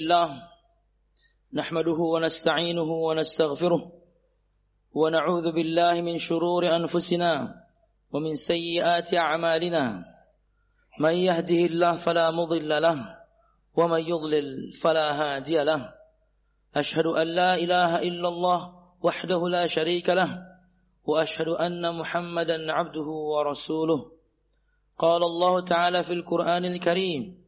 الله نحمده ونستعينه ونستغفره ونعوذ بالله من شرور أنفسنا ومن سيئات أعمالنا. من يهده الله فلا مضل له ومن يضلل فلا هادي له. أشهد أن لا إله إلا الله وحده لا شريك له وأشهد أن محمدا عبده ورسوله. قال الله تعالى في القرآن الكريم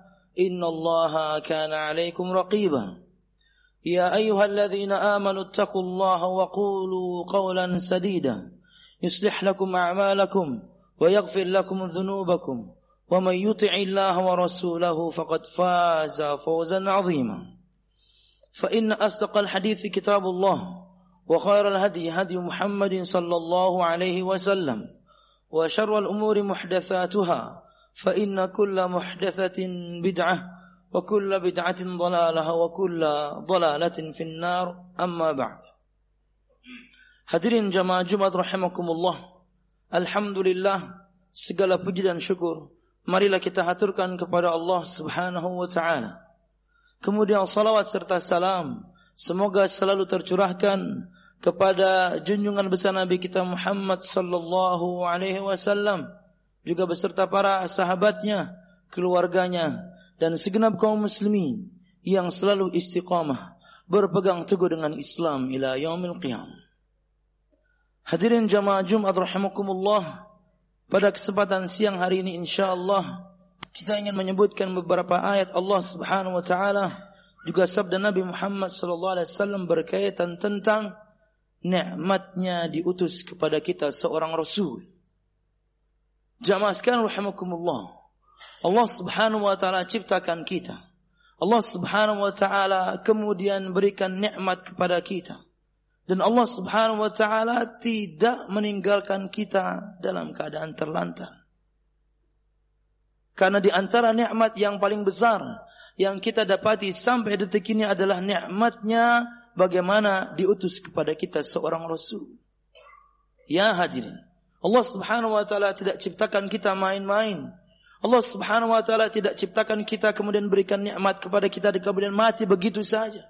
إن الله كان عليكم رقيبا. يا أيها الذين آمنوا اتقوا الله وقولوا قولا سديدا. يصلح لكم أعمالكم ويغفر لكم ذنوبكم. ومن يطع الله ورسوله فقد فاز فوزا عظيما. فإن أصدق الحديث كتاب الله وخير الهدي هدي محمد صلى الله عليه وسلم. وشر الأمور محدثاتها فإن كل محدثة بدعة وكل بدعة ضلالة وكل ضلالة في النار أما بعد Hadirin jamaah Jumat rahimakumullah. Alhamdulillah segala puji dan syukur marilah kita haturkan kepada Allah Subhanahu wa taala. Kemudian salawat serta salam semoga selalu tercurahkan kepada junjungan besar Nabi kita Muhammad sallallahu alaihi wasallam juga beserta para sahabatnya, keluarganya, dan segenap kaum muslimin yang selalu istiqamah berpegang teguh dengan Islam ila yaumil qiyam. Hadirin jamaah Jumat rahimakumullah, pada kesempatan siang hari ini insyaallah kita ingin menyebutkan beberapa ayat Allah Subhanahu wa taala juga sabda Nabi Muhammad sallallahu alaihi wasallam berkaitan tentang nikmatnya diutus kepada kita seorang rasul. Jamaah sekalian rahimakumullah. Allah Subhanahu wa taala ciptakan kita. Allah Subhanahu wa taala kemudian berikan nikmat kepada kita. Dan Allah Subhanahu wa taala tidak meninggalkan kita dalam keadaan terlantar. Karena di antara nikmat yang paling besar yang kita dapati sampai detik ini adalah nikmatnya bagaimana diutus kepada kita seorang rasul. Ya hadirin, Allah Subhanahu wa taala tidak ciptakan kita main-main. Allah Subhanahu wa taala tidak ciptakan kita kemudian berikan nikmat kepada kita dan kemudian mati begitu saja.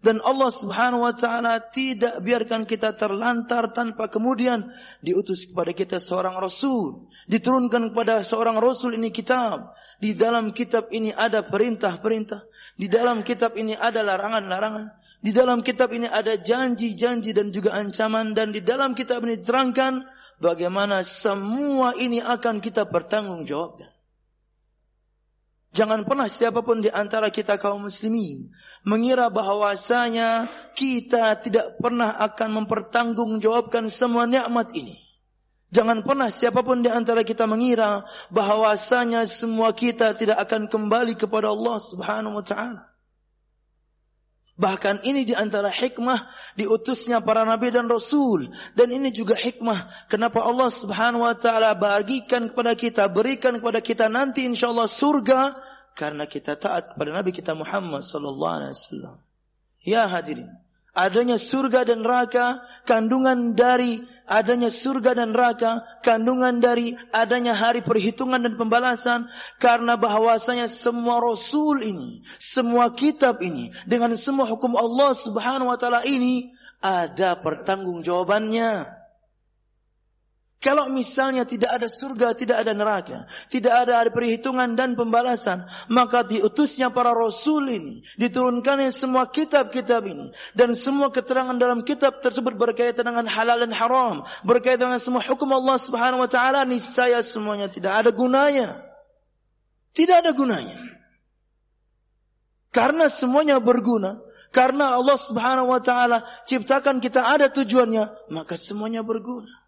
Dan Allah Subhanahu wa taala tidak biarkan kita terlantar tanpa kemudian diutus kepada kita seorang rasul, diturunkan kepada seorang rasul ini kitab. Di dalam kitab ini ada perintah-perintah, di dalam kitab ini ada larangan-larangan, di dalam kitab ini ada janji-janji dan juga ancaman dan di dalam kitab ini diterangkan bagaimana semua ini akan kita pertanggungjawabkan. Jangan pernah siapapun di antara kita kaum muslimin mengira bahwasanya kita tidak pernah akan mempertanggungjawabkan semua nikmat ini. Jangan pernah siapapun di antara kita mengira bahwasanya semua kita tidak akan kembali kepada Allah Subhanahu wa taala. Bahkan ini di antara hikmah diutusnya para nabi dan rasul. Dan ini juga hikmah kenapa Allah subhanahu wa ta'ala bagikan kepada kita, berikan kepada kita nanti insyaAllah surga. Karena kita taat kepada Nabi kita Muhammad sallallahu alaihi wasallam. Ya hadirin, adanya surga dan neraka kandungan dari adanya surga dan neraka kandungan dari adanya hari perhitungan dan pembalasan karena bahwasanya semua rasul ini semua kitab ini dengan semua hukum Allah Subhanahu wa taala ini ada pertanggungjawabannya kalau misalnya tidak ada surga, tidak ada neraka, tidak ada perhitungan dan pembalasan, maka diutusnya para rasul ini, diturunkannya semua kitab-kitab ini, dan semua keterangan dalam kitab tersebut berkaitan dengan halal dan haram, berkaitan dengan semua hukum Allah Subhanahu wa taala, niscaya semuanya tidak ada gunanya. Tidak ada gunanya. Karena semuanya berguna, karena Allah Subhanahu wa taala ciptakan kita ada tujuannya, maka semuanya berguna.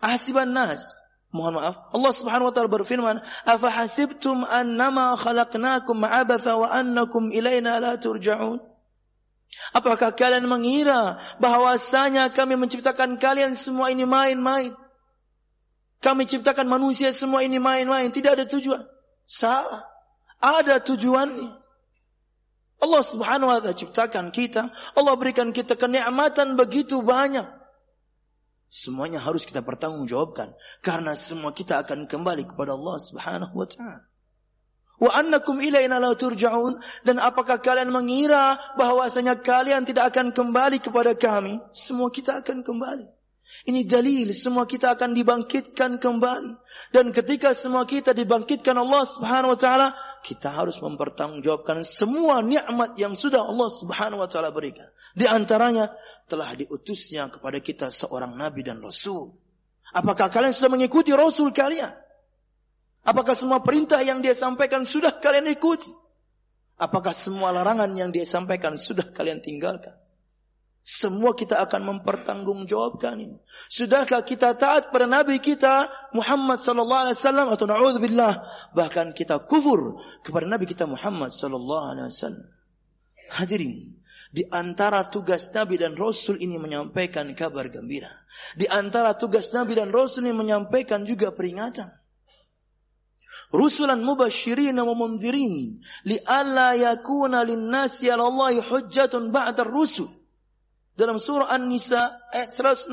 Ahsiban nas. Mohon maaf. Allah Subhanahu wa taala berfirman, "Afa hasibtum annama khalaqnakum abatha wa annakum ilaina la turja'un?" Apakah kalian mengira bahwasanya kami menciptakan kalian semua ini main-main? Kami ciptakan manusia semua ini main-main, tidak ada tujuan. Salah. Ada tujuannya. Allah Subhanahu wa taala ciptakan kita, Allah berikan kita kenikmatan begitu banyak. Semuanya harus kita pertanggungjawabkan karena semua kita akan kembali kepada Allah Subhanahu wa taala. Wa annakum ilaina la turja'un dan apakah kalian mengira bahwasanya kalian tidak akan kembali kepada kami? Semua kita akan kembali. Ini dalil semua kita akan dibangkitkan kembali. Dan ketika semua kita dibangkitkan Allah Subhanahu wa taala, kita harus mempertanggungjawabkan semua nikmat yang sudah Allah Subhanahu wa taala berikan. Di antaranya telah diutusnya kepada kita seorang nabi dan rasul. Apakah kalian sudah mengikuti rasul kalian? Apakah semua perintah yang dia sampaikan sudah kalian ikuti? Apakah semua larangan yang dia sampaikan sudah kalian tinggalkan? Semua kita akan mempertanggungjawabkan ini. Sudahkah kita taat pada Nabi kita Muhammad sallallahu alaihi wasallam atau naudzubillah bahkan kita kufur kepada Nabi kita Muhammad sallallahu alaihi wasallam. Hadirin, di antara tugas Nabi dan Rasul ini menyampaikan kabar gembira. Di antara tugas Nabi dan Rasul ini menyampaikan juga peringatan. Rusulan mubashirin wa munzirin alla yakuna lin-nasi 'ala hujjatun ba'da ar-rusul. Dalam surah An-Nisa ayat 165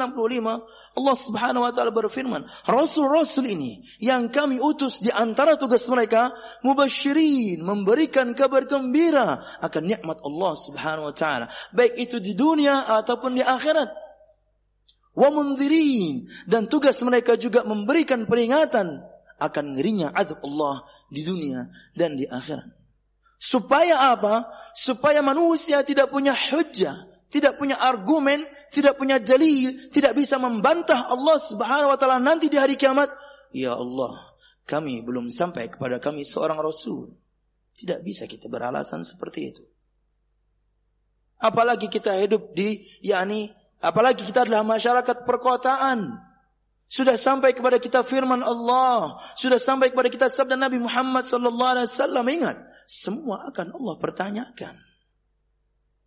Allah Subhanahu wa taala berfirman, rasul-rasul ini yang kami utus di antara tugas mereka mubasyirin, memberikan kabar gembira akan nikmat Allah Subhanahu wa taala, baik itu di dunia ataupun di akhirat. Wa mundzirin dan tugas mereka juga memberikan peringatan akan ngerinya azab Allah di dunia dan di akhirat. Supaya apa? Supaya manusia tidak punya hujjah tidak punya argumen, tidak punya dalil, tidak bisa membantah Allah Subhanahu wa taala nanti di hari kiamat. Ya Allah, kami belum sampai kepada kami seorang rasul. Tidak bisa kita beralasan seperti itu. Apalagi kita hidup di yakni apalagi kita adalah masyarakat perkotaan. Sudah sampai kepada kita firman Allah, sudah sampai kepada kita sabda Nabi Muhammad sallallahu alaihi wasallam. Ingat, semua akan Allah pertanyakan.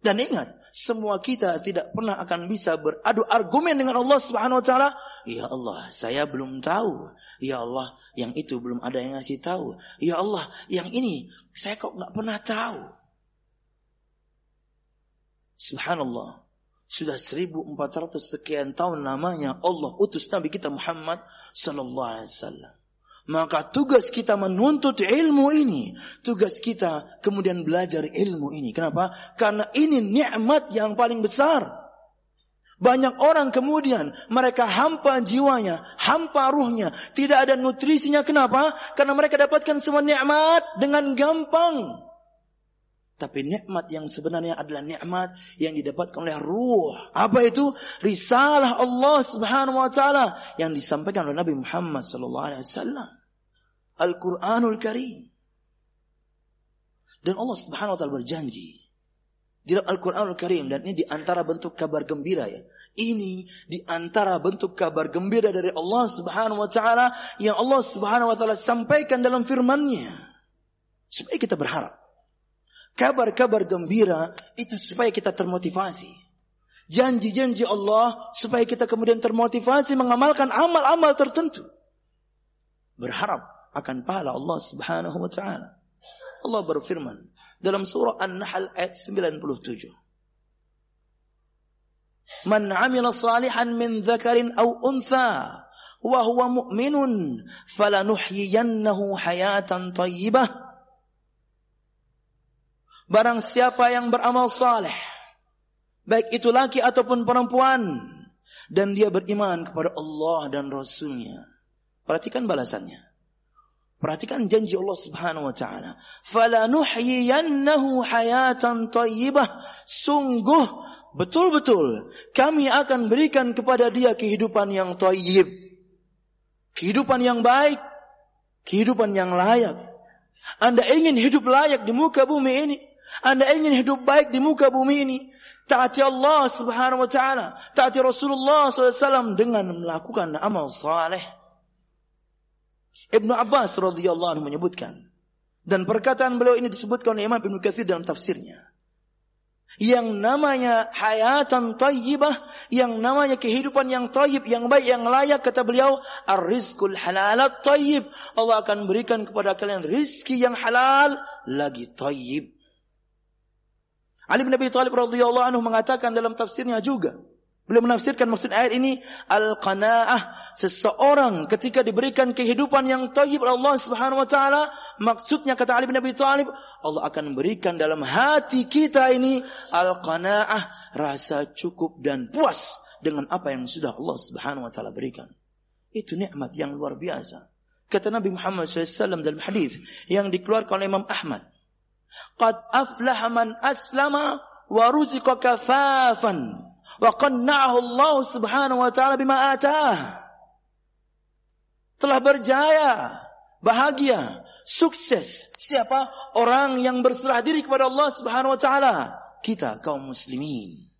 Dan ingat, semua kita tidak pernah akan bisa beradu argumen dengan Allah Subhanahu wa taala. Ya Allah, saya belum tahu. Ya Allah, yang itu belum ada yang ngasih tahu. Ya Allah, yang ini saya kok nggak pernah tahu. Subhanallah. Sudah 1400 sekian tahun namanya Allah utus Nabi kita Muhammad sallallahu alaihi wasallam. Maka tugas kita menuntut ilmu ini. Tugas kita kemudian belajar ilmu ini. Kenapa? Karena ini nikmat yang paling besar. Banyak orang kemudian mereka hampa jiwanya, hampa ruhnya, tidak ada nutrisinya. Kenapa? Karena mereka dapatkan semua nikmat dengan gampang. Tapi nikmat yang sebenarnya adalah nikmat yang didapatkan oleh ruh. Apa itu? Risalah Allah Subhanahu wa taala yang disampaikan oleh Nabi Muhammad sallallahu alaihi wasallam. Al-Quranul Karim. Dan Allah Subhanahu wa taala berjanji di dalam Al-Quranul Karim dan ini di antara bentuk kabar gembira ya. Ini di antara bentuk kabar gembira dari Allah Subhanahu wa taala yang Allah Subhanahu wa taala sampaikan dalam firman-Nya. Supaya kita berharap. Kabar-kabar gembira itu supaya kita termotivasi. Janji-janji Allah supaya kita kemudian termotivasi mengamalkan amal-amal tertentu. Berharap akan pahala Allah Subhanahu wa taala. Allah berfirman dalam surah An-Nahl ayat 97. Man 'amila salihan min dzakarin aw untha wa huwa mu'minun falanuhyiyannahu hayatan thayyibah. Barang siapa yang beramal saleh baik itu laki ataupun perempuan dan dia beriman kepada Allah dan Rasulnya. Perhatikan balasannya. Perhatikan janji Allah Subhanahu wa taala. Falanuhyiyannahu hayatan thayyibah. Sungguh betul-betul kami akan berikan kepada dia kehidupan yang thayyib. Kehidupan yang baik, kehidupan yang layak. Anda ingin hidup layak di muka bumi ini? Anda ingin hidup baik di muka bumi ini? Taati Allah subhanahu wa ta'ala. Taati Rasulullah SAW dengan melakukan amal saleh. Ibnu Abbas radhiyallahu anhu menyebutkan dan perkataan beliau ini disebutkan oleh Imam Ibnu Katsir dalam tafsirnya. yang namanya hayatan tayyibah, yang namanya kehidupan yang tayyib, yang baik, yang layak, kata beliau, ar-rizqul halalat tayyib. Allah akan berikan kepada kalian rizki yang halal, lagi tayyib. Ali bin Abi Thalib radhiyallahu anhu mengatakan dalam tafsirnya juga, Beliau menafsirkan maksud ayat ini al-qanaah seseorang ketika diberikan kehidupan yang thayyib oleh Allah Subhanahu wa taala maksudnya kata Ali bin Abi Thalib Allah akan memberikan dalam hati kita ini al-qanaah rasa cukup dan puas dengan apa yang sudah Allah Subhanahu wa taala berikan. Itu nikmat yang luar biasa. Kata Nabi Muhammad SAW dalam hadis yang dikeluarkan oleh Imam Ahmad. Qad aflaha man aslama wa ruziqa kafafan wa qanna'ahu Allah Subhanahu wa taala bima atah. Telah berjaya, bahagia, sukses. Siapa? Orang yang berserah diri kepada Allah Subhanahu wa taala. Kita kaum muslimin.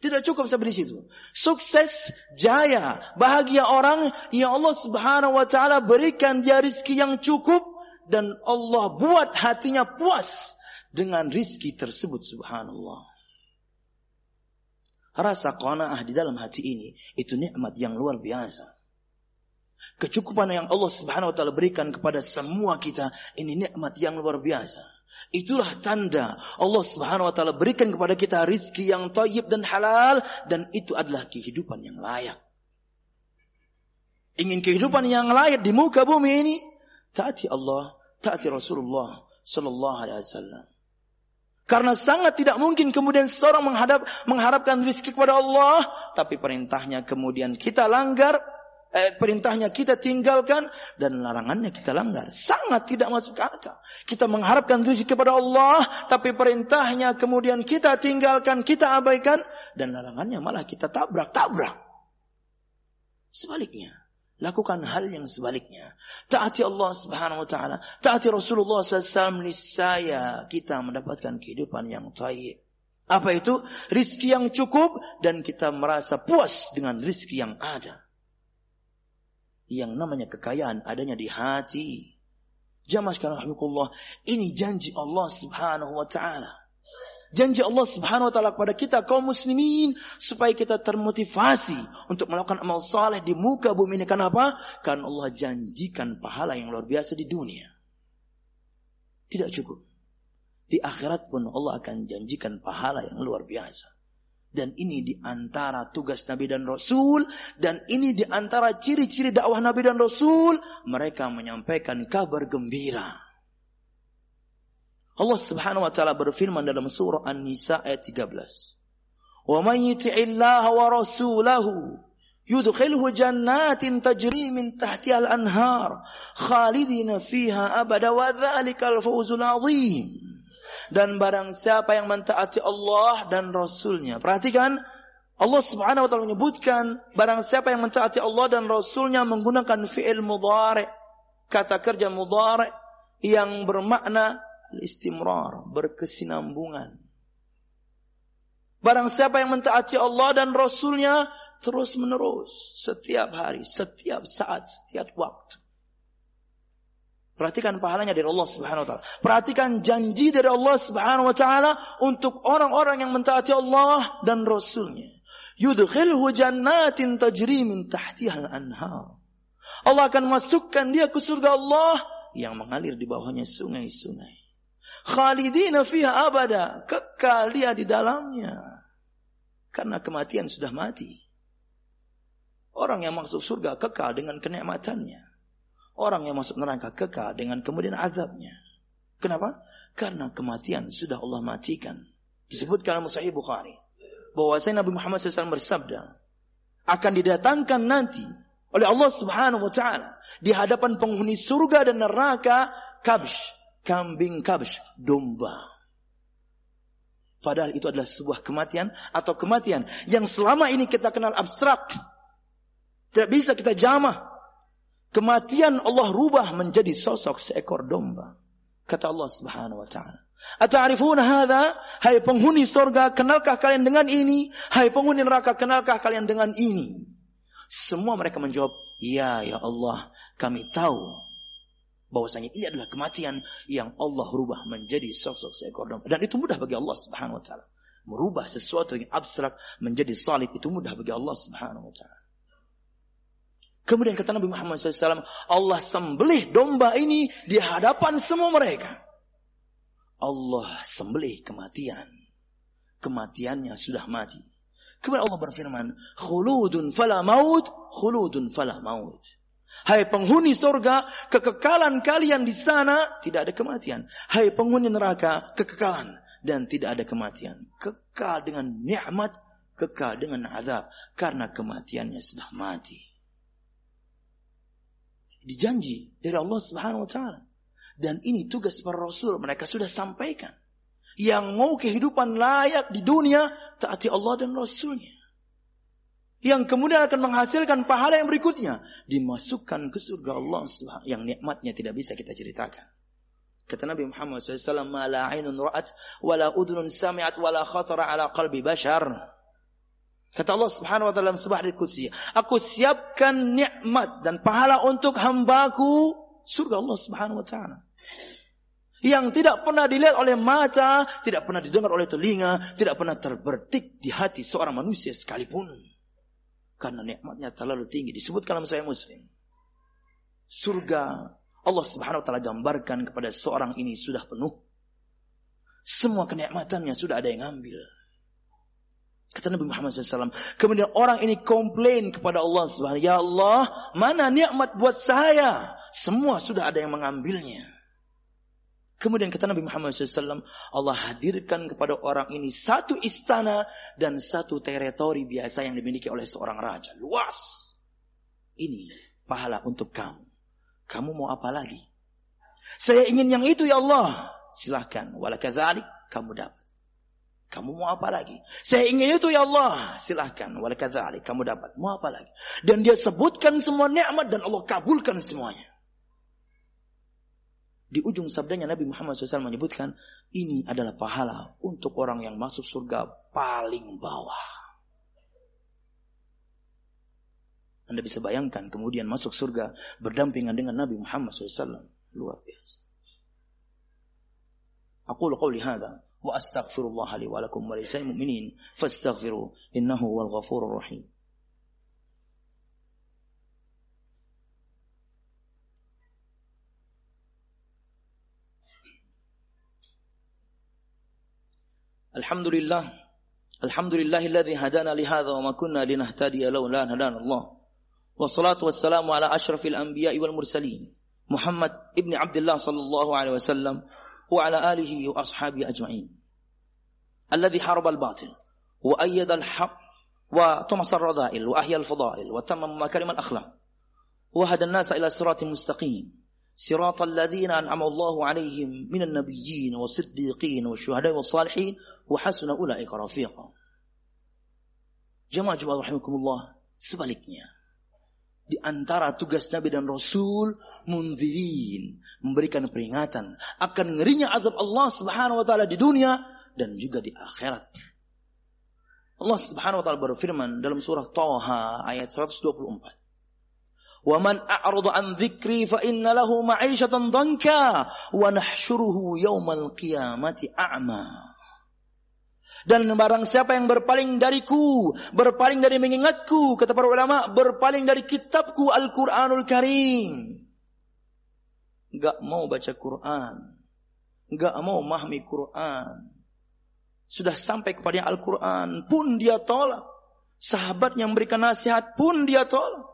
Tidak cukup sampai di situ. Sukses, jaya, bahagia orang yang Allah Subhanahu wa taala berikan dia rizki yang cukup dan Allah buat hatinya puas dengan rizki tersebut subhanallah. Rasa qanaah di dalam hati ini itu nikmat yang luar biasa. Kecukupan yang Allah Subhanahu wa taala berikan kepada semua kita ini nikmat yang luar biasa. Itulah tanda Allah Subhanahu wa taala berikan kepada kita rizki yang tayyib dan halal dan itu adalah kehidupan yang layak. Ingin kehidupan yang layak di muka bumi ini, taati Allah, taati Rasulullah sallallahu alaihi wasallam. Karena sangat tidak mungkin kemudian seorang menghadap, mengharapkan rezeki kepada Allah, tapi perintahnya kemudian kita langgar, eh, perintahnya kita tinggalkan dan larangannya kita langgar. Sangat tidak masuk akal. Kita mengharapkan rezeki kepada Allah, tapi perintahnya kemudian kita tinggalkan, kita abaikan dan larangannya malah kita tabrak-tabrak. Sebaliknya, Lakukan hal yang sebaliknya. Taati Allah subhanahu wa ta'ala. Taati Rasulullah SAW. Niscaya kita mendapatkan kehidupan yang taib. Apa itu? Rizki yang cukup dan kita merasa puas dengan rizki yang ada. Yang namanya kekayaan adanya di hati. Jamaah sekalian Ini janji Allah subhanahu wa ta'ala janji Allah Subhanahu wa taala kepada kita kaum muslimin supaya kita termotivasi untuk melakukan amal saleh di muka bumi ini. Kenapa? Karena Allah janjikan pahala yang luar biasa di dunia. Tidak cukup. Di akhirat pun Allah akan janjikan pahala yang luar biasa. Dan ini di antara tugas Nabi dan Rasul. Dan ini di antara ciri-ciri dakwah Nabi dan Rasul. Mereka menyampaikan kabar gembira Allah Subhanahu wa taala berfirman dalam surah An-Nisa ayat 13. "Wa man yuti'illaha wa rasulahu yudkhilhu jannatin tajri min tahtiha al-anhar khalidina fiha abada wa dzalikal fawzul 'adzim." Dan barang siapa yang mentaati Allah dan Rasulnya. Perhatikan, Allah subhanahu wa ta'ala menyebutkan, barang siapa yang mentaati Allah dan Rasulnya menggunakan fi'il mudhari, kata kerja mudhari yang bermakna istimrar, berkesinambungan. Barang siapa yang mentaati Allah dan Rasulnya terus menerus, setiap hari, setiap saat, setiap waktu. Perhatikan pahalanya dari Allah Subhanahu wa taala. Perhatikan janji dari Allah Subhanahu wa taala untuk orang-orang yang mentaati Allah dan Rasulnya. Yudkhilhu jannatin tajri min tahtiha al-anhar. Allah akan masukkan dia ke surga Allah yang mengalir di bawahnya sungai-sungai. Khalidina fiha abada. Kekal dia di dalamnya. Karena kematian sudah mati. Orang yang masuk surga kekal dengan kenikmatannya. Orang yang masuk neraka kekal dengan kemudian azabnya. Kenapa? Karena kematian sudah Allah matikan. Disebutkan dalam Sahih Bukhari. Bahwasanya Nabi Muhammad SAW bersabda. Akan didatangkan nanti oleh Allah Subhanahu wa taala di hadapan penghuni surga dan neraka kabsh kambing kabsh, domba. Padahal itu adalah sebuah kematian atau kematian yang selama ini kita kenal abstrak. Tidak bisa kita jamah. Kematian Allah rubah menjadi sosok seekor domba. Kata Allah Subhanahu wa taala. Ata'rifuna hadza? Hai penghuni surga, kenalkah kalian dengan ini? Hai penghuni neraka, kenalkah kalian dengan ini? Semua mereka menjawab, "Ya ya Allah, kami tahu bahwasanya ini adalah kematian yang Allah rubah menjadi sosok seekor domba dan itu mudah bagi Allah Subhanahu wa taala merubah sesuatu yang abstrak menjadi salib itu mudah bagi Allah Subhanahu wa taala Kemudian kata Nabi Muhammad SAW, Allah sembelih domba ini di hadapan semua mereka. Allah sembelih kematian. Kematiannya sudah mati. Kemudian Allah berfirman, khuludun fala maut, khuludun fala maut. Hai penghuni surga, kekekalan kalian di sana tidak ada kematian. Hai penghuni neraka, kekekalan dan tidak ada kematian. Kekal dengan nikmat, kekal dengan azab karena kematiannya sudah mati. Dijanji dari Allah Subhanahu wa taala. Dan ini tugas para rasul, mereka sudah sampaikan. Yang mau kehidupan layak di dunia, taati Allah dan Rasulnya yang kemudian akan menghasilkan pahala yang berikutnya dimasukkan ke surga Allah yang nikmatnya tidak bisa kita ceritakan. Kata Nabi Muhammad SAW, "Ma ainun ra'at, wa la sami'at, wa khatara ala qalbi bashar." Kata Allah Subhanahu wa taala sebuah qudsi, "Aku siapkan nikmat dan pahala untuk hambaku surga Allah Subhanahu wa taala." Yang tidak pernah dilihat oleh mata, tidak pernah didengar oleh telinga, tidak pernah terbertik di hati seorang manusia sekalipun. Karena nikmatnya terlalu tinggi. Disebut dalam saya muslim. Surga Allah subhanahu wa ta'ala gambarkan kepada seorang ini sudah penuh. Semua kenikmatannya sudah ada yang ambil. Kata Nabi Muhammad SAW. Kemudian orang ini komplain kepada Allah subhanahu Ya Allah, mana nikmat buat saya? Semua sudah ada yang mengambilnya. Kemudian kata Nabi Muhammad SAW, Allah hadirkan kepada orang ini satu istana dan satu teritori biasa yang dimiliki oleh seorang raja. Luas. Ini pahala untuk kamu. Kamu mau apa lagi? Saya ingin yang itu ya Allah. Silahkan. Walakadzalik kamu dapat. Kamu mau apa lagi? Saya ingin itu ya Allah. Silahkan. Walakadzalik kamu dapat. Mau apa lagi? Dan dia sebutkan semua nikmat dan Allah kabulkan semuanya. Di ujung sabdanya Nabi Muhammad SAW menyebutkan, ini adalah pahala untuk orang yang masuk surga paling bawah. Anda bisa bayangkan kemudian masuk surga berdampingan dengan Nabi Muhammad SAW. Luar biasa. Aku qawli hadha wa astaghfirullah li wa lakum wa lisa'il mu'minin fastaghfiru innahu wal ghafurur rahim. الحمد لله الحمد لله الذي هدانا لهذا وما كنا لنهتدي لولا ان هدانا الله والصلاة والسلام على أشرف الأنبياء والمرسلين محمد ابن عبد الله صلى الله عليه وسلم وعلى آله وأصحابه أجمعين الذي حارب الباطل وأيد الحق وطمس الرذائل وأحيا الفضائل وتمم مكارم الأخلاق وهدى الناس إلى صراط مستقيم صراط الذين أنعم الله عليهم من النبيين والصديقين والشهداء والصالحين وحسن أولئك رفيقا Jemaah jemaah rahimakumullah sebaliknya di antara tugas Nabi dan Rasul munzirin memberikan peringatan akan ngerinya azab Allah Subhanahu wa taala di dunia dan juga di akhirat. Allah Subhanahu wa taala berfirman dalam surah Taha ayat 124. وَمَنْ man عَنْ ذِكْرِي فَإِنَّ لَهُ مَعِيشَةً ضَنْكًا وَنَحْشُرُهُ يَوْمَ الْقِيَامَةِ أَعْمَى. Dan barang siapa yang berpaling dariku, berpaling dari mengingatku, kata para ulama, berpaling dari kitabku Al-Quranul Karim. Gak mau baca Quran. Gak mau mahmi Quran. Sudah sampai kepada Al-Quran pun dia tolak. Sahabat yang memberikan nasihat pun dia tolak.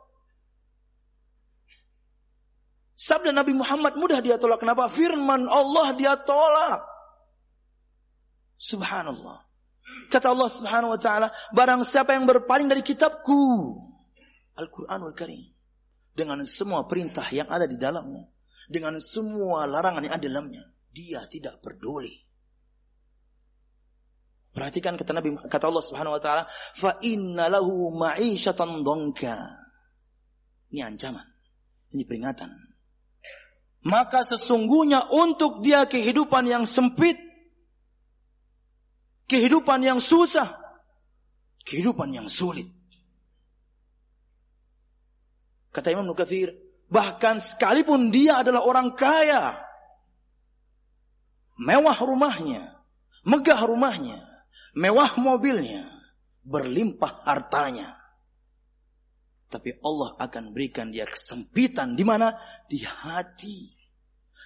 Sabda Nabi Muhammad mudah dia tolak. Kenapa? Firman Allah dia tolak. Subhanallah. Kata Allah subhanahu wa ta'ala. Barang siapa yang berpaling dari kitabku. Al-Quranul Karim. Dengan semua perintah yang ada di dalamnya. Dengan semua larangan yang ada di dalamnya. Dia tidak peduli. Perhatikan kata Nabi kata Allah Subhanahu wa taala, "Fa inna lahu ma'isyatan dhanka." Ini ancaman. Ini peringatan maka sesungguhnya untuk dia kehidupan yang sempit, kehidupan yang susah, kehidupan yang sulit. Kata Imam Nukathir, Bahkan sekalipun dia adalah orang kaya. Mewah rumahnya. Megah rumahnya. Mewah mobilnya. Berlimpah hartanya. Tapi Allah akan berikan dia kesempitan. Di mana? Di hati.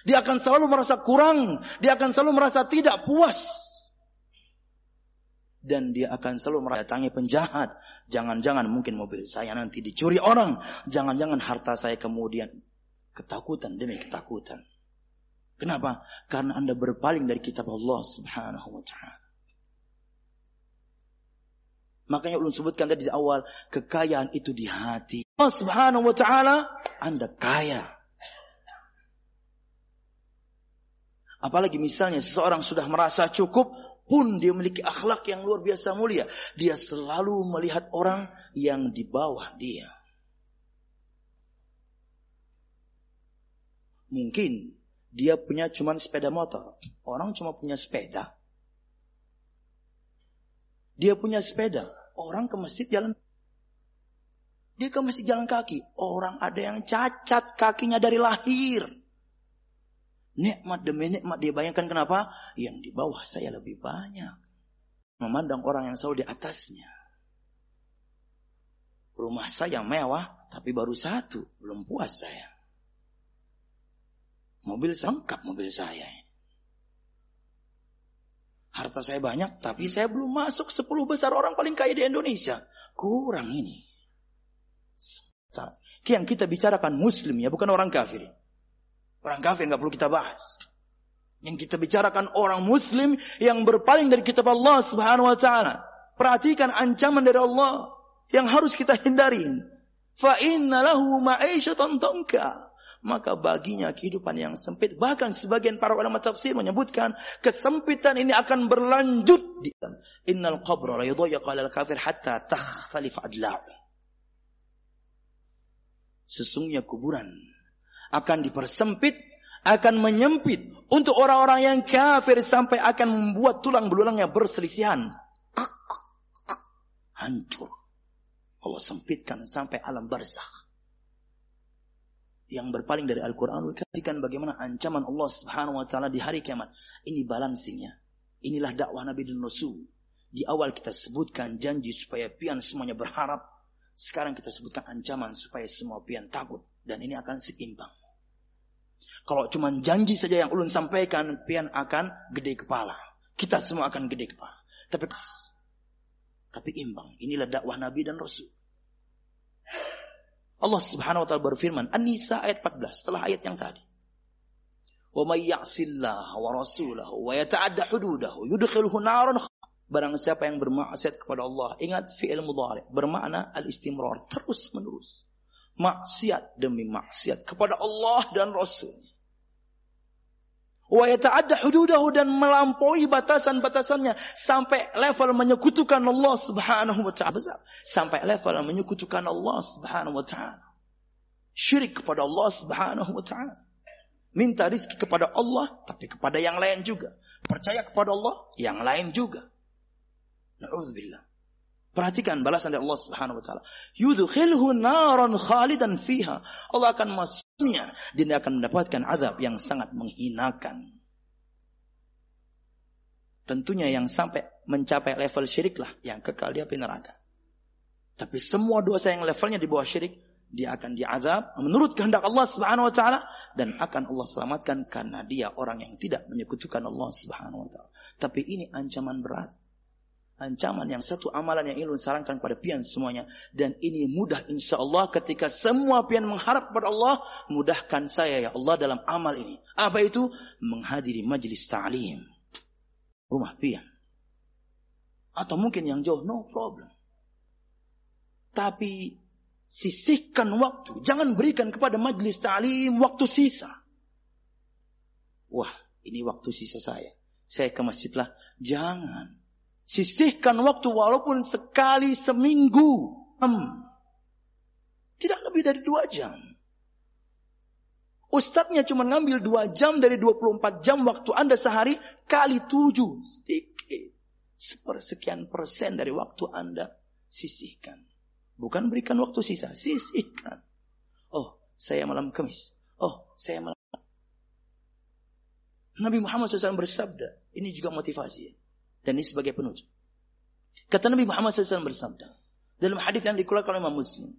Dia akan selalu merasa kurang. Dia akan selalu merasa tidak puas. Dan dia akan selalu meratangi penjahat. Jangan-jangan mungkin mobil saya nanti dicuri orang. Jangan-jangan harta saya kemudian ketakutan demi ketakutan. Kenapa? Karena Anda berpaling dari kitab Allah Subhanahu wa taala. Makanya ulun sebutkan tadi di awal, kekayaan itu di hati. Allah Subhanahu wa taala, Anda kaya. Apalagi misalnya seseorang sudah merasa cukup, pun dia memiliki akhlak yang luar biasa mulia. Dia selalu melihat orang yang di bawah dia. Mungkin dia punya cuma sepeda motor. Orang cuma punya sepeda. Dia punya sepeda. Orang ke masjid jalan. Dia ke masjid jalan kaki. Orang ada yang cacat kakinya dari lahir. Nikmat demi nikmat dia bayangkan kenapa? Yang di bawah saya lebih banyak. Memandang orang yang selalu di atasnya. Rumah saya mewah, tapi baru satu. Belum puas saya. Mobil lengkap mobil saya. Harta saya banyak, tapi saya belum masuk 10 besar orang paling kaya di Indonesia. Kurang ini. Yang kita bicarakan muslim ya, bukan orang kafir. Orang kafir nggak perlu kita bahas. Yang kita bicarakan orang muslim yang berpaling dari kitab Allah subhanahu wa ta'ala. Perhatikan ancaman dari Allah yang harus kita hindari. Fa inna lahu ma'isyatan tanka. Maka baginya kehidupan yang sempit. Bahkan sebagian para ulama tafsir menyebutkan kesempitan ini akan berlanjut. Innal qabra la yudayyaqa al kafir hatta takhtalif adla'u. Sesungguhnya kuburan akan dipersempit, akan menyempit untuk orang-orang yang kafir sampai akan membuat tulang belulangnya berselisihan. Hancur. Allah sempitkan sampai alam barzakh. Yang berpaling dari Al-Quran perhatikan bagaimana ancaman Allah Subhanahu wa taala di hari kiamat. Ini balancingnya. Inilah dakwah Nabi dan Rasul. Di awal kita sebutkan janji supaya pian semuanya berharap. Sekarang kita sebutkan ancaman supaya semua pian takut. Dan ini akan seimbang. Kalau cuma janji saja yang ulun sampaikan, pian akan gede kepala. Kita semua akan gede kepala. Tapi tapi imbang. Inilah dakwah Nabi dan Rasul. Allah Subhanahu wa taala berfirman, An-Nisa ayat 14 setelah ayat yang tadi. Wa may ya'sillah wa rasulahu wa yata'adda hududahu yudkhilhu naran Barang siapa yang bermaksiat kepada Allah, ingat fi'il mudhari, bermakna al-istimrar, terus menerus. Maksiat demi maksiat kepada Allah dan Rasulnya wa yata'adda hududahu dan melampaui batasan-batasannya sampai level menyekutukan Allah Subhanahu wa taala. Sampai level menyekutukan Allah Subhanahu wa taala. Syirik kepada Allah Subhanahu wa taala. Minta rizki kepada Allah tapi kepada yang lain juga. Percaya kepada Allah yang lain juga. Na'udzubillah Perhatikan balasan dari Allah Subhanahu wa taala. Yudkhilhu naran khalidan fiha. Allah akan masuknya dan dia akan mendapatkan azab yang sangat menghinakan. Tentunya yang sampai mencapai level syirik lah yang kekal di api neraka. Tapi semua dosa yang levelnya di bawah syirik dia akan diazab menurut kehendak Allah Subhanahu wa taala dan akan Allah selamatkan karena dia orang yang tidak menyekutukan Allah Subhanahu wa taala. Tapi ini ancaman berat ancaman yang satu amalan yang ilmu sarankan pada pian semuanya. Dan ini mudah insya Allah ketika semua pian mengharap pada Allah mudahkan saya ya Allah dalam amal ini. Apa itu? Menghadiri majlis ta'lim. Rumah pian. Atau mungkin yang jauh no problem. Tapi sisihkan waktu. Jangan berikan kepada majlis ta'lim waktu sisa. Wah ini waktu sisa saya. Saya ke masjid lah jangan Sisihkan waktu walaupun sekali seminggu. Hmm. Tidak lebih dari dua jam. Ustadznya cuma ngambil dua jam dari 24 jam waktu Anda sehari kali tujuh. Sedikit. Sepersekian persen dari waktu Anda sisihkan. Bukan berikan waktu sisa, sisihkan. Oh, Saya malam Kamis. Oh, saya malam. Nabi Muhammad SAW bersabda. Ini juga motivasi. Dan ini sebagai penutup. Kata Nabi Muhammad SAW bersabda. Dalam hadis yang dikeluarkan oleh Imam Muslim.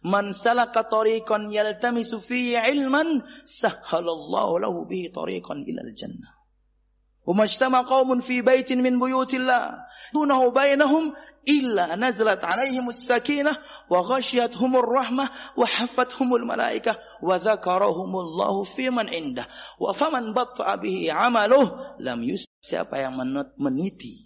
Man salaka tariqan yaltamisu fihi ilman sahhalallahu lahu bihi tariqan ilal jannah. وما اجتمع قوم في بيت من بيوت الله دونه بينهم إلا نزلت عليهم السكينة وغشيتهم الرحمة وحفتهم الملائكة وذكرهم الله في من عنده وفمن بطأ به عمله لم يسر siapa yang meniti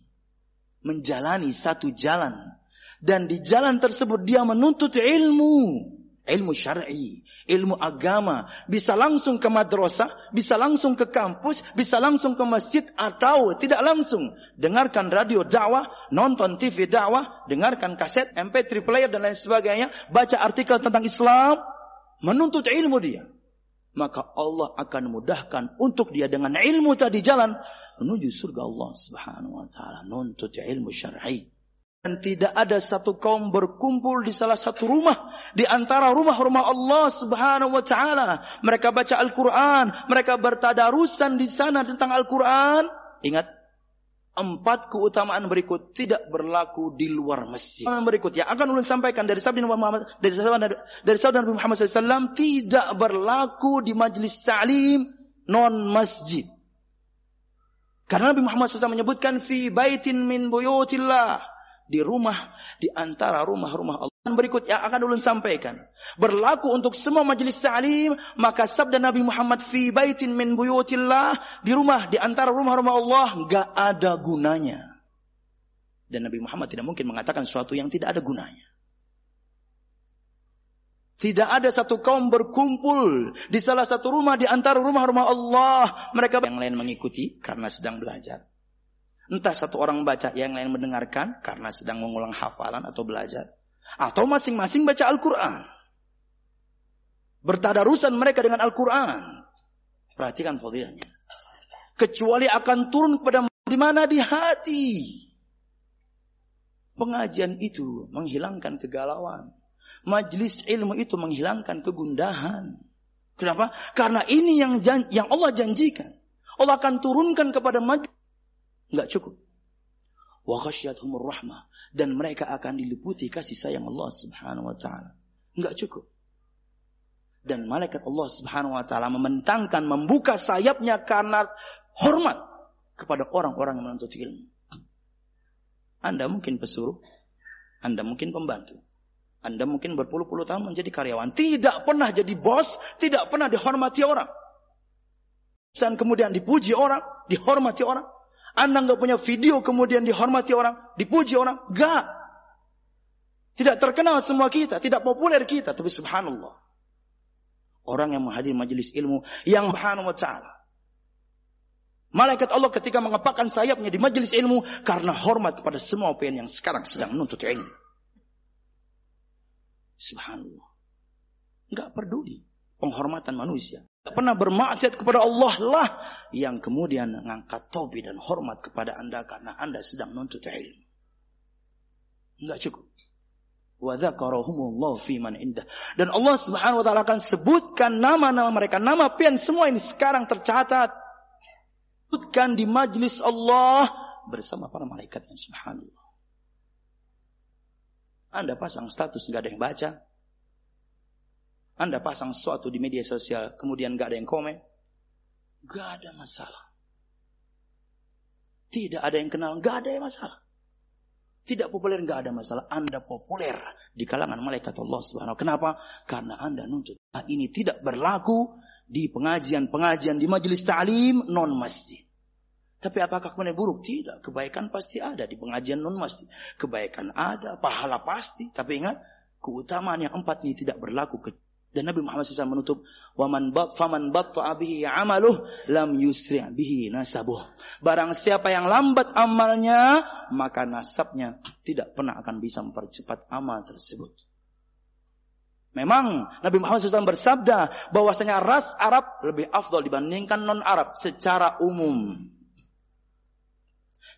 menjalani satu jalan. Dan di jalan tersebut dia menuntut ilmu. Ilmu syar'i ilmu agama, bisa langsung ke madrasah, bisa langsung ke kampus, bisa langsung ke masjid atau tidak langsung. Dengarkan radio dakwah, nonton TV dakwah, dengarkan kaset, MP3 player dan lain sebagainya, baca artikel tentang Islam, menuntut ilmu dia. Maka Allah akan mudahkan untuk dia dengan ilmu tadi jalan menuju surga Allah Subhanahu wa taala, nuntut ilmu syar'i. Dan tidak ada satu kaum berkumpul di salah satu rumah. Di antara rumah-rumah Allah subhanahu wa ta'ala. Mereka baca Al-Quran. Mereka bertadarusan di sana tentang Al-Quran. Ingat. Empat keutamaan berikut tidak berlaku di luar masjid. Yang berikut yang akan ulun sampaikan dari sabda Nabi Muhammad dari sabda, dari sabda Nabi Muhammad SAW tidak berlaku di majlis ta'lim non masjid. Karena Nabi Muhammad SAW menyebutkan fi baitin min buyutillah di rumah di antara rumah-rumah Allah. Dan berikut yang akan ulun sampaikan. Berlaku untuk semua majelis ta'lim, maka sabda Nabi Muhammad fi baitin min buyutillah, di rumah di antara rumah-rumah Allah enggak ada gunanya. Dan Nabi Muhammad tidak mungkin mengatakan sesuatu yang tidak ada gunanya. Tidak ada satu kaum berkumpul di salah satu rumah di antara rumah-rumah Allah. Mereka yang lain mengikuti karena sedang belajar. Entah satu orang baca, yang lain mendengarkan karena sedang mengulang hafalan atau belajar. Atau masing-masing baca Al-Quran. Bertadarusan mereka dengan Al-Quran. Perhatikan fadilahnya. Kecuali akan turun kepada di mana di hati. Pengajian itu menghilangkan kegalauan. Majlis ilmu itu menghilangkan kegundahan. Kenapa? Karena ini yang yang Allah janjikan. Allah akan turunkan kepada majlis Enggak cukup. Wa rahmah dan mereka akan diliputi kasih sayang Allah Subhanahu wa taala. Enggak cukup. Dan malaikat Allah Subhanahu wa taala membentangkan membuka sayapnya karena hormat kepada orang-orang yang menuntut ilmu. Anda mungkin pesuruh, Anda mungkin pembantu. Anda mungkin berpuluh-puluh tahun menjadi karyawan. Tidak pernah jadi bos, tidak pernah dihormati orang. Dan kemudian dipuji orang, dihormati orang. Anda nggak punya video kemudian dihormati orang, dipuji orang, enggak. Tidak terkenal semua kita, tidak populer kita, tapi subhanallah. Orang yang menghadiri majelis ilmu yang subhanahu wa ta'ala. Malaikat Allah ketika mengepakkan sayapnya di majelis ilmu karena hormat kepada semua pihak yang sekarang sedang menuntut ilmu. Subhanallah. Enggak peduli penghormatan manusia pernah bermaksiat kepada Allah lah yang kemudian mengangkat topi dan hormat kepada anda karena anda sedang menuntut ilmu. Enggak cukup. Wa fi man indah. Dan Allah Subhanahu wa taala akan sebutkan nama-nama mereka, nama pian semua ini sekarang tercatat. Sebutkan di majlis Allah bersama para malaikat yang subhanallah. Anda pasang status nggak ada yang baca, anda pasang sesuatu di media sosial, kemudian gak ada yang komen. Gak ada masalah. Tidak ada yang kenal, gak ada yang masalah. Tidak populer, gak ada masalah. Anda populer di kalangan malaikat Allah Subhanahu. Kenapa? Karena Anda nuntut. Nah, ini tidak berlaku di pengajian-pengajian di majelis ta'lim non masjid. Tapi apakah kemudian buruk? Tidak. Kebaikan pasti ada di pengajian non masjid. Kebaikan ada, pahala pasti. Tapi ingat, keutamaan yang empat ini tidak berlaku dan Nabi Muhammad SAW menutup, "Waman bat faman batta'a bihi amaluh lam yusri' bihi nasabuh." Barang siapa yang lambat amalnya, maka nasabnya tidak pernah akan bisa mempercepat amal tersebut. Memang Nabi Muhammad SAW bersabda bahwasanya ras Arab lebih afdol dibandingkan non Arab secara umum.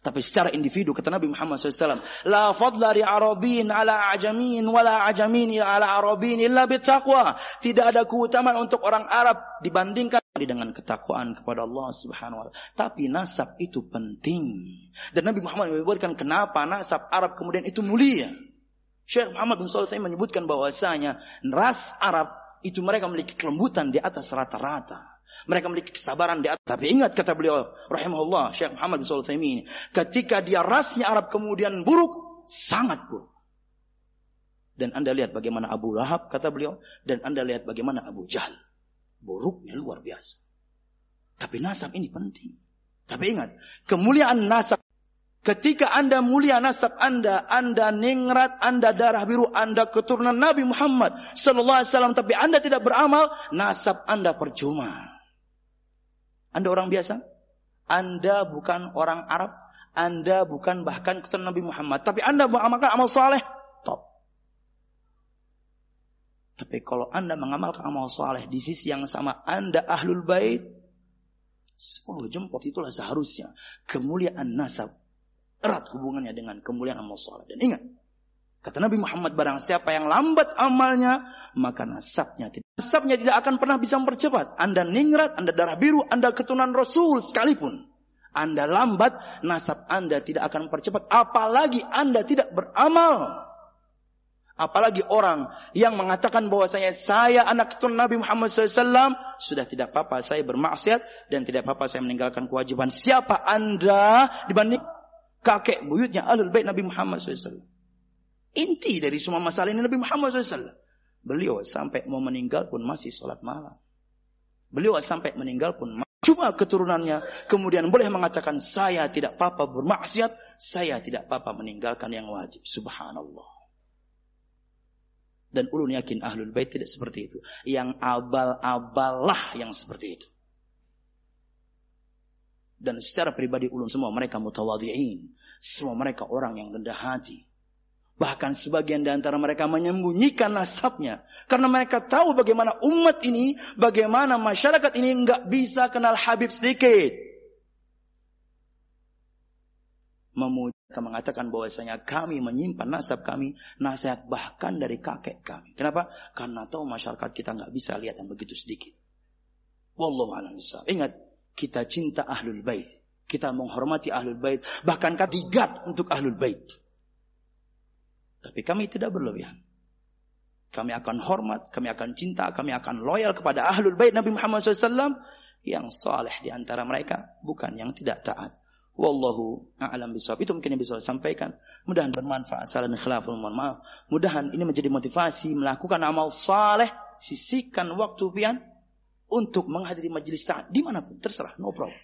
Tapi secara individu kata Nabi Muhammad SAW, La fadla li arabin ala ajamin wala ajamin ala arabin illa bitaqwa. Tidak ada keutamaan untuk orang Arab dibandingkan dengan ketakwaan kepada Allah Subhanahu wa taala. Tapi nasab itu penting. Dan Nabi Muhammad menyebutkan kenapa nasab Arab kemudian itu mulia. Syekh Muhammad bin Shalih menyebutkan bahwasanya ras Arab itu mereka memiliki kelembutan di atas rata-rata. Mereka memiliki kesabaran di atas. Tapi ingat kata beliau, rahimahullah, Syekh Muhammad bin Sulaiman, ketika dia rasnya Arab kemudian buruk, sangat buruk. Dan Anda lihat bagaimana Abu Lahab, kata beliau, dan Anda lihat bagaimana Abu Jahal. Buruknya luar biasa. Tapi nasab ini penting. Tapi ingat, kemuliaan nasab Ketika Anda mulia nasab Anda, Anda ningrat, Anda darah biru, Anda keturunan Nabi Muhammad sallallahu alaihi wasallam tapi Anda tidak beramal, nasab Anda percuma. Anda orang biasa? Anda bukan orang Arab, Anda bukan bahkan keturunan Nabi Muhammad, tapi Anda mengamalkan amal saleh, top. Tapi kalau Anda mengamalkan amal saleh di sisi yang sama Anda ahlul bait, sepuluh jempol itulah seharusnya kemuliaan nasab erat hubungannya dengan kemuliaan amal saleh. Dan ingat, Kata Nabi Muhammad barang siapa yang lambat amalnya, maka nasabnya tidak. Nasabnya tidak akan pernah bisa mempercepat. Anda ningrat, Anda darah biru, Anda keturunan Rasul sekalipun. Anda lambat, nasab Anda tidak akan mempercepat. Apalagi Anda tidak beramal. Apalagi orang yang mengatakan bahwasanya saya anak keturunan Nabi Muhammad SAW sudah tidak apa-apa saya bermaksiat dan tidak apa-apa saya meninggalkan kewajiban. Siapa anda dibanding kakek buyutnya alul bait Nabi Muhammad SAW? Inti dari semua masalah ini Nabi Muhammad SAW. Beliau sampai mau meninggal pun masih sholat malam. Beliau sampai meninggal pun cuma keturunannya. Kemudian boleh mengatakan saya tidak apa-apa bermaksiat. Saya tidak apa-apa meninggalkan yang wajib. Subhanallah. Dan ulun yakin ahlul bait tidak seperti itu. Yang abal-abalah yang seperti itu. Dan secara pribadi ulun semua mereka mutawadhi'in. Semua mereka orang yang rendah hati. Bahkan sebagian di antara mereka menyembunyikan nasabnya. Karena mereka tahu bagaimana umat ini, bagaimana masyarakat ini nggak bisa kenal Habib sedikit. Memuji mengatakan bahwasanya kami menyimpan nasab kami, nasihat bahkan dari kakek kami. Kenapa? Karena tahu masyarakat kita nggak bisa lihat yang begitu sedikit. Wallahu a'lam Ingat, kita cinta ahlul bait. Kita menghormati ahlul bait, bahkan katigat untuk ahlul bait. Tapi kami tidak berlebihan. Kami akan hormat, kami akan cinta, kami akan loyal kepada ahlul bait Nabi Muhammad SAW yang saleh di antara mereka, bukan yang tidak taat. Wallahu a'lam bishawab. Itu mungkin yang bisa saya sampaikan. Mudahan bermanfaat. Salam khilaful mohon maaf. Mudahan ini menjadi motivasi melakukan amal saleh, sisihkan waktu pian untuk menghadiri majelis taat di mana pun terserah, no problem.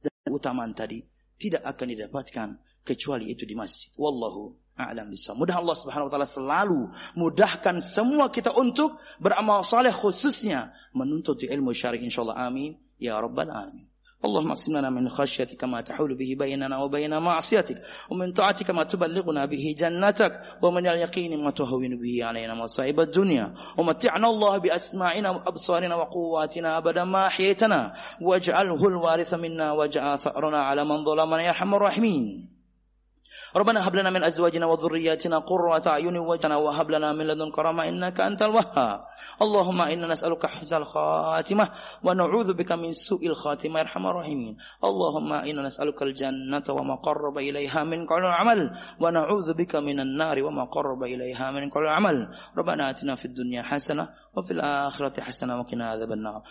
Dan utamaan tadi tidak akan didapatkan kecuali itu di masjid. Wallahu a'lam bishawab. Mudah Allah Subhanahu wa taala selalu mudahkan semua kita untuk beramal saleh khususnya menuntut ilmu syar'i insyaallah amin ya rabbal alamin. اللهم اقسم لنا من خشيتك ما تحول به بيننا وبين معصيتك ومن طاعتك ما تبلغنا به جنتك ومن اليقين ما تهون به علينا مصائب الدنيا ومتعنا الله بأسماعنا وأبصارنا وقواتنا أبدا ما أحييتنا واجعله الوارث منا واجعل ثأرنا على من ظلمنا يا أرحم الراحمين ربنا هب لنا من أزواجنا وذرياتنا قرة أعين واجعلنا وهب لنا من لدنك رحمة إنك أنت الوهاب. اللهم إنا نسألك حسن الخاتمة ونعوذ بك من سوء الخاتمة يا أرحم الراحمين. اللهم إنا نسألك الجنة وما قرب إليها من قول العمل ونعوذ بك من النار وما قرب إليها من قول العمل ربنا آتنا في الدنيا حسنة وفي الآخرة حسنة وقنا عذاب النار.